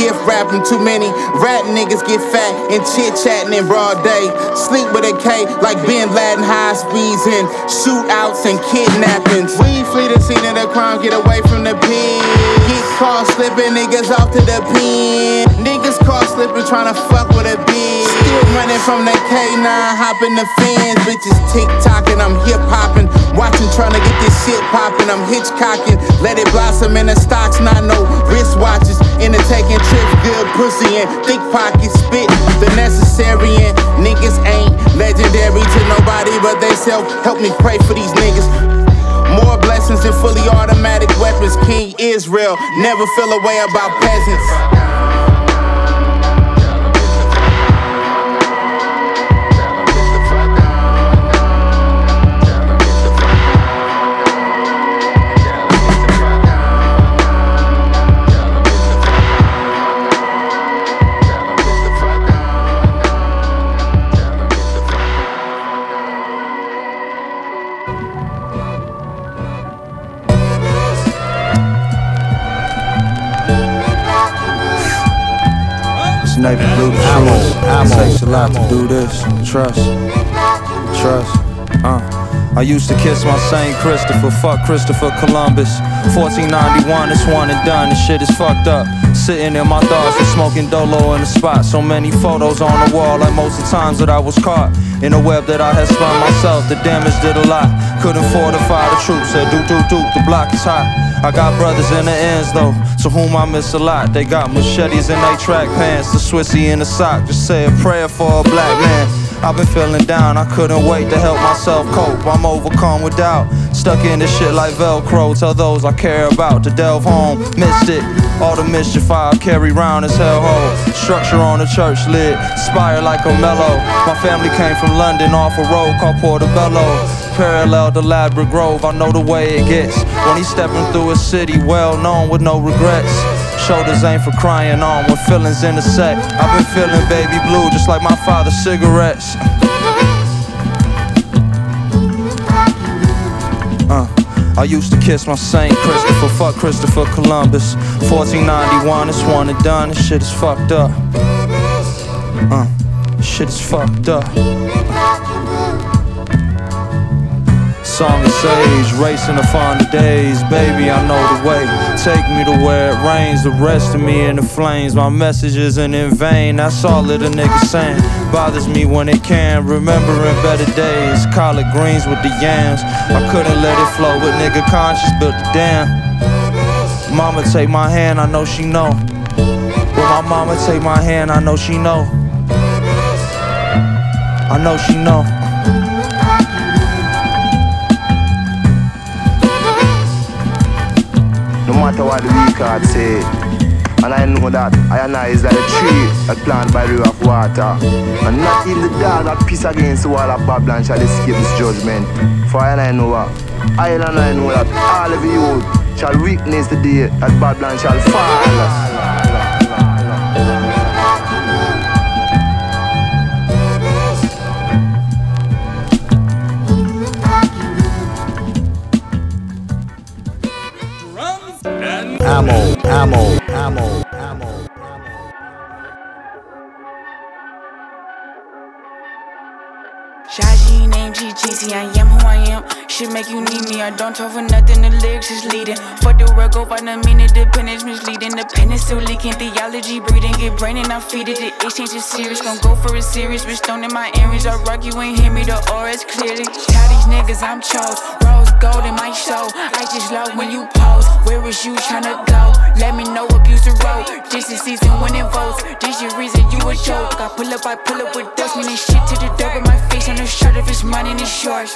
Gift wrapping. Too many rat niggas get fat and chit chatting in broad day. Sleep with a K like Bin Laden, high speeds and shootouts and kidnappings. We flee the scene of the crime, get away from the pen. Get caught slipping, niggas off to the pen. Niggas caught slipping, trying to fuck with a bitch. From the K9, hopping the fans. Bitches tick tocking, I'm hip hopping. Watching, trying to get this shit popping. I'm hitchcocking, let it blossom in the stocks, not no wristwatches. In the taking trips, good pussy and thick pockets. Spit the necessary and niggas ain't legendary to nobody but they self. Help me pray for these niggas. More blessings and fully automatic weapons. King Israel, never feel a way about peasants. Sniper blue ammo, takes a lot to do this. Trust, trust, uh. I used to kiss my Saint Christopher, fuck Christopher Columbus. 1491, it's one and done, this shit is fucked up. Sitting in my thoughts and smoking dolo in the spot. So many photos on the wall, like most of the times that I was caught. In a web that I had spun myself, the damage did a lot. Couldn't fortify the troops, said do do do, the block is hot. I got brothers in the ends though, to whom I miss a lot. They got machetes in their track pants, the Swissy in the sock. Just say a prayer for a black man. I've been feeling down, I couldn't wait to help myself cope. I'm overcome with doubt, stuck in this shit like Velcro. Tell those I care about to delve home. Missed it, all the mischief I carry round is hellhole. Structure on the church lid, spire like a mellow. My family came from London off a road called Portobello. Parallel to Ladbroke Grove, I know the way it gets. When he's stepping through a city well known with no regrets. Shoulders ain't for crying on when feelings intersect. I've been feeling baby blue just like my father's cigarettes. Uh, I used to kiss my Saint Christopher, fuck Christopher Columbus. 1491, it's one and done, this shit is fucked up. Uh, shit is fucked up. Song of sage, racing to find the days. Baby, I know the way. Take me to where it rains. The rest of me in the flames. My message isn't in vain. That's all that a nigga saying. Bothers me when it can. Remembering better days. Collard greens with the yams. I couldn't let it flow, but nigga conscious built the dam. Mama take my hand, I know she know. When my mama take my hand, I know she know. I know she know. Matter what the record say. And I know that I is like a tree that planted by the river of water. And not even the dog that piss against the wall of Babylon shall escape this judgment. For I know what? I know that all of you shall witness the day that Babylon shall fall. I am. Shit make you need me, I don't talk for nothing, the lyrics is leading. Fuck the work, go find a minute, dependence misleading. The pen is still leaking, theology breathing, get brain and I feed it. The exchange is serious, gon' go for a serious. Bitch, stone in my earrings, I rock, you ain't hear me, the auras clearly. Tell these niggas I'm chose, rose gold in my show. I just love when you pose, where is you tryna go? Let me know, abuse the road. This is season winning votes, this your reason you a joke. I pull up, I pull up with dust, meaning shit to the dirt with my face on the shirt if it's mine it's yours.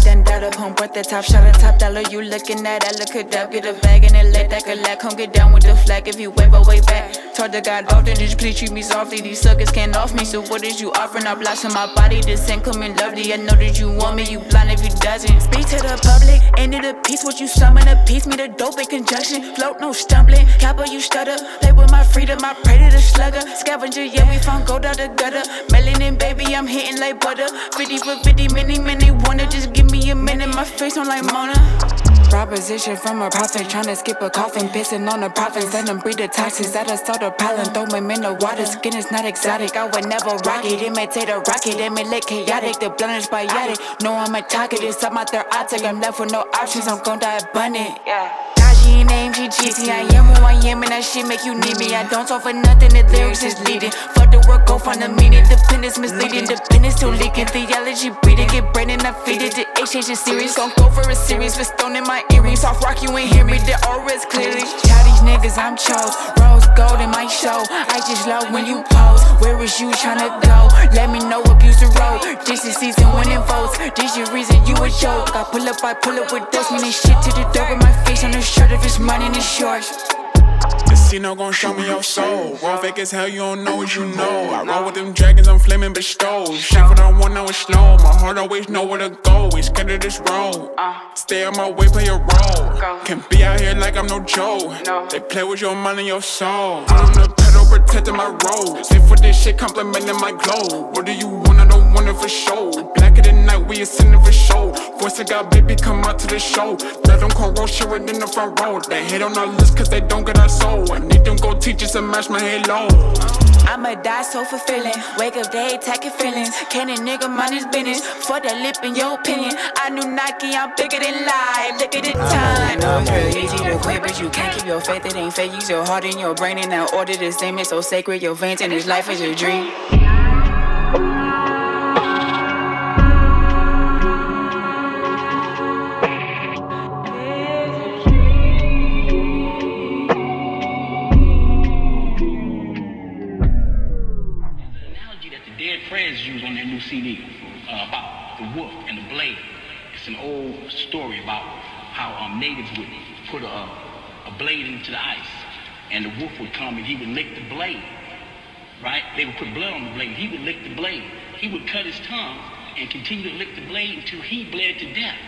Die, then dial up home, but the top shot a top dollar. You looking at, I look it up, get a bag and then let that collect. Come get down with the flag if you wave away back. Told the God often, just please treat me softly. These suckers can't off me, so what is you offering? I blossom my body, this ain't coming lovely. I know that you want me, you blind if you doesn't. Speak to the public, end of the piece, what you summon a piece, me the dope in conjunction. Float, no stumbling, kappa, you stutter. Play with my freedom, I pray to the slugger. Scavenger, yeah, we found gold out the gutter. Melanin, baby, I'm hitting like butter. 50 for 50, many, many wanna just give me a minute, my face on like Mona. Proposition from a prophet, tryna skip a coffin, pissing on the prophets, let them breed the toxins that assault a pollen, throw them in the water, skin is not exotic, I would never rock it, imitate a rocket, emulate chaotic, the blunt is biotic, no I'm a target, it's I'm out there optic, I'm left with no options, I'm gon' die abundant, yeah. Kaji name GGT, I am who I am, and that shit make you need me. I don't talk for nothing, the lyrics is leading. Fuck the work, go find the meaning. Dependence misleading, dependence still leaking. Theology breeding, get brain and I feed it. The exchange is serious, gon' go for a series. With stone in my earrings, soft rock, you ain't hear me. The auras clearly. Tell these niggas I'm chose, rose gold in my show. I just love when you pose. Where is you tryna go? Let me know, abuse the road. This is season winning votes. This your reason you a joke. I pull up, I pull up with dust, meaning shit to the door with my face on the shirt. If it's mine and it's yours. Casino gon' show me your soul. Roll fake as hell, you don't know what you know. I roll with them dragons, I'm flaming bestowed. Shit for the one, now it's slow. My heart always know where to go. We scared of this road. Stay on my way, play a role. Can't be out here like I'm no Joe. They play with your mind and your soul. I'm the pedal protecting my road. Stay for this shit, complimenting my glow. What do you want? I don't want it for show. Blacker than night, we ascending for show. Voice of God, baby, come out to the show. Let them come roll shit right in the front row. They hate on our list cause they don't get our soul. I need them go teachers to match my halo. I'ma die so fulfilling. Wake up day, taking feelings. Can a nigga mind his business? For that lip in your opinion. I knew Nike, I'm bigger than life. Look at the time. I know it's real easy to quit, but you can't keep your faith. It ain't fake. Use your heart and your brain and now order the same. It's so sacred. Your veins and this life is a dream. CD uh, about the wolf and the blade. It's an old story about how um, natives would put a, a blade into the ice, and the wolf would come and he would lick the blade. Right? They would put blood on the blade. He would lick the blade. He would cut his tongue and continue to lick the blade until he bled to death.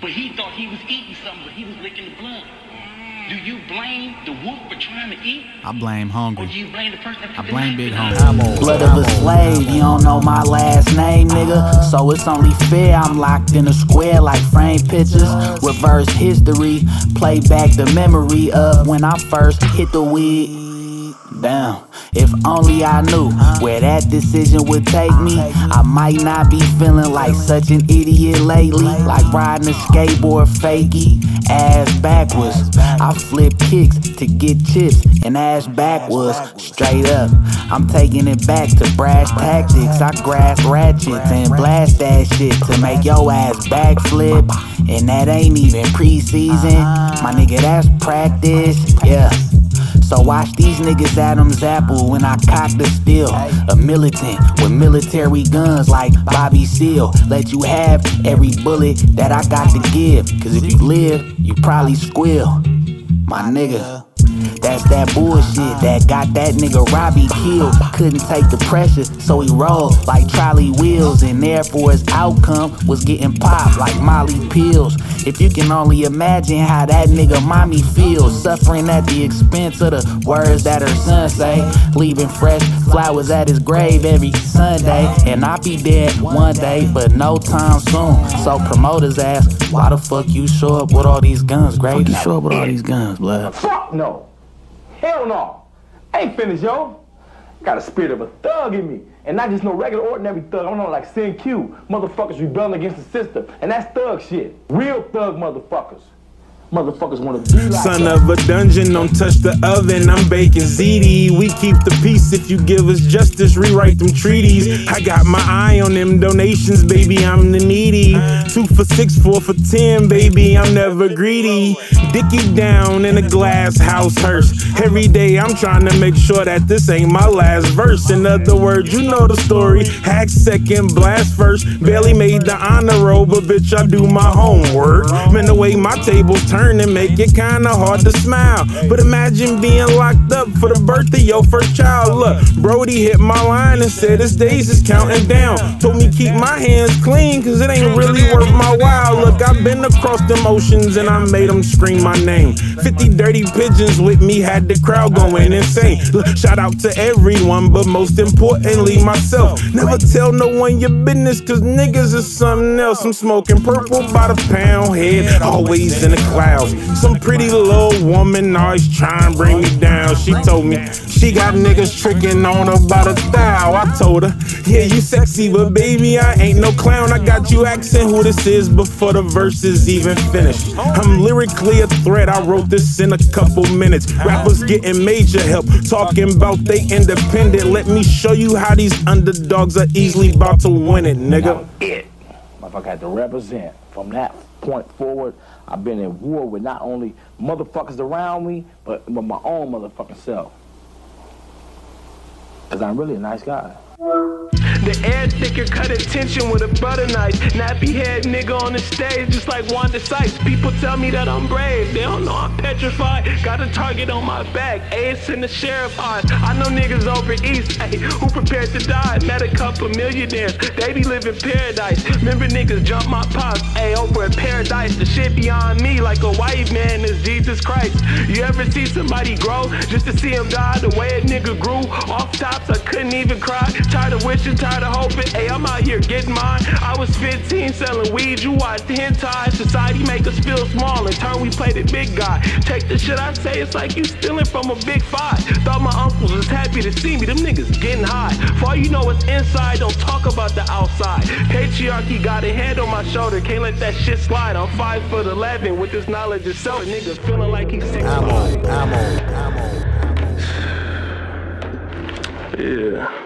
But he thought he was eating something, but he was licking the blood. Do you blame the wolf for trying to eat? I blame Or hungry. do you blame the person that I blame knife Big in Hungry. him? Blood of a slave, you don't know my last name, nigga. So it's only fair I'm locked in a square like frame pictures. Reverse history, play back the memory of when I first hit the weed. Damn, if only I knew where that decision would take me. I might not be feeling like such an idiot lately. Like riding a skateboard fakey, ass backwards. I flip kicks to get chips and ass backwards. Straight up, I'm taking it back to brass tactics. I grasp ratchets and blast that shit to make your ass backflip. And that ain't even preseason. My nigga, that's practice. Yeah. So watch these niggas Adam's apple when I cock the steel. A militant with military guns like Bobby Seale. Let you have every bullet that I got to give. Cause if you live, you probably squeal. My nigga. That's that bullshit that got that nigga Robbie killed. Couldn't take the pressure, so he rolled like trolley wheels. And therefore his outcome was getting popped like Molly pills. If you can only imagine how that nigga mommy feels, suffering at the expense of the words that her son say. Leaving fresh flowers at his grave every Sunday. And I be dead one day, but no time soon. So promoters ask, why the fuck you show up with all these guns, Grady? You show up with all these guns, blood. Fuck no. Hell no. I ain't finished, yo. Got a spirit of a thug in me. And not just no regular ordinary thug. I'm on like Cinque. Motherfuckers rebelling against the system. And that's thug shit. Real thug motherfuckers. Motherfuckers wanna be like Son that. of a dungeon, don't touch the oven. I'm baking ZD. We keep the peace if you give us justice. Rewrite them treaties. I got my eye on them donations, baby. I'm the needy. Two for six, four for ten, baby. I'm never greedy. Dicky down in a glass house hearse. Every day I'm trying to make sure that this ain't my last verse. In other words, you know the story. Hack second, blast first. Barely made the honor roll, but bitch, I do my homework. Man, the way my tables turn and make it kinda hard to smile. But imagine being locked up for the birth of your first child. Look, Brody hit my line and said his days is counting down. Told me keep my hands clean, cause it ain't really worth my while. Look, I've been across them oceans and I made them scream my name. 50 dirty pigeons with me had the crowd going insane. Look, shout out to everyone, but most importantly, myself. Never tell no one your business, cause niggas is something else. I'm smoking purple by the pound head, always in the Some pretty little woman always trying to bring me down. She told me she got niggas tricking on her by the thou. I told her, yeah, you sexy, but baby, I ain't no clown. I got you asking who this is before the verse is even finished. I'm lyrically a threat. I wrote this in a couple minutes. Rappers getting major help, talking about they independent. Let me show you how these underdogs are easily about to win it, nigga. it. Motherfucker had to represent. From that point forward, I've been in war with not only motherfuckers around me, but, but my own motherfucking self. Cause I'm really a nice guy. The air thicker, cut attention with a butter knife. Nappy head nigga on the stage, just like Wanda Sykes. People tell me that I'm brave, they don't know I'm petrified. Got a target on my back, ace in the sheriff eyes. I know niggas over east, ayy, who prepared to die. Met a couple millionaires, they be living paradise. Remember niggas jump my pops, ayy, over paradise. The shit beyond me, like a white man is Jesus Christ. You ever see somebody grow just to see him die? The way a nigga grew off tops, I couldn't even cry. Tired of wishing tired of hoping. Hey, I'm out here getting mine. I was 15 selling weed, you watched the hentai. Society make us feel small. In turn, we play the big guy. Take the shit I say, it's like you stealing from a big five. Thought my uncles was happy to see me, them niggas getting high. For all you know what's inside, don't talk about the outside. Patriarchy got a hand on my shoulder, can't let that shit slide. I'm 5 foot 11 with this knowledge of self. A nigga feeling like he's 6 Ammo, ammo, ammo. Yeah.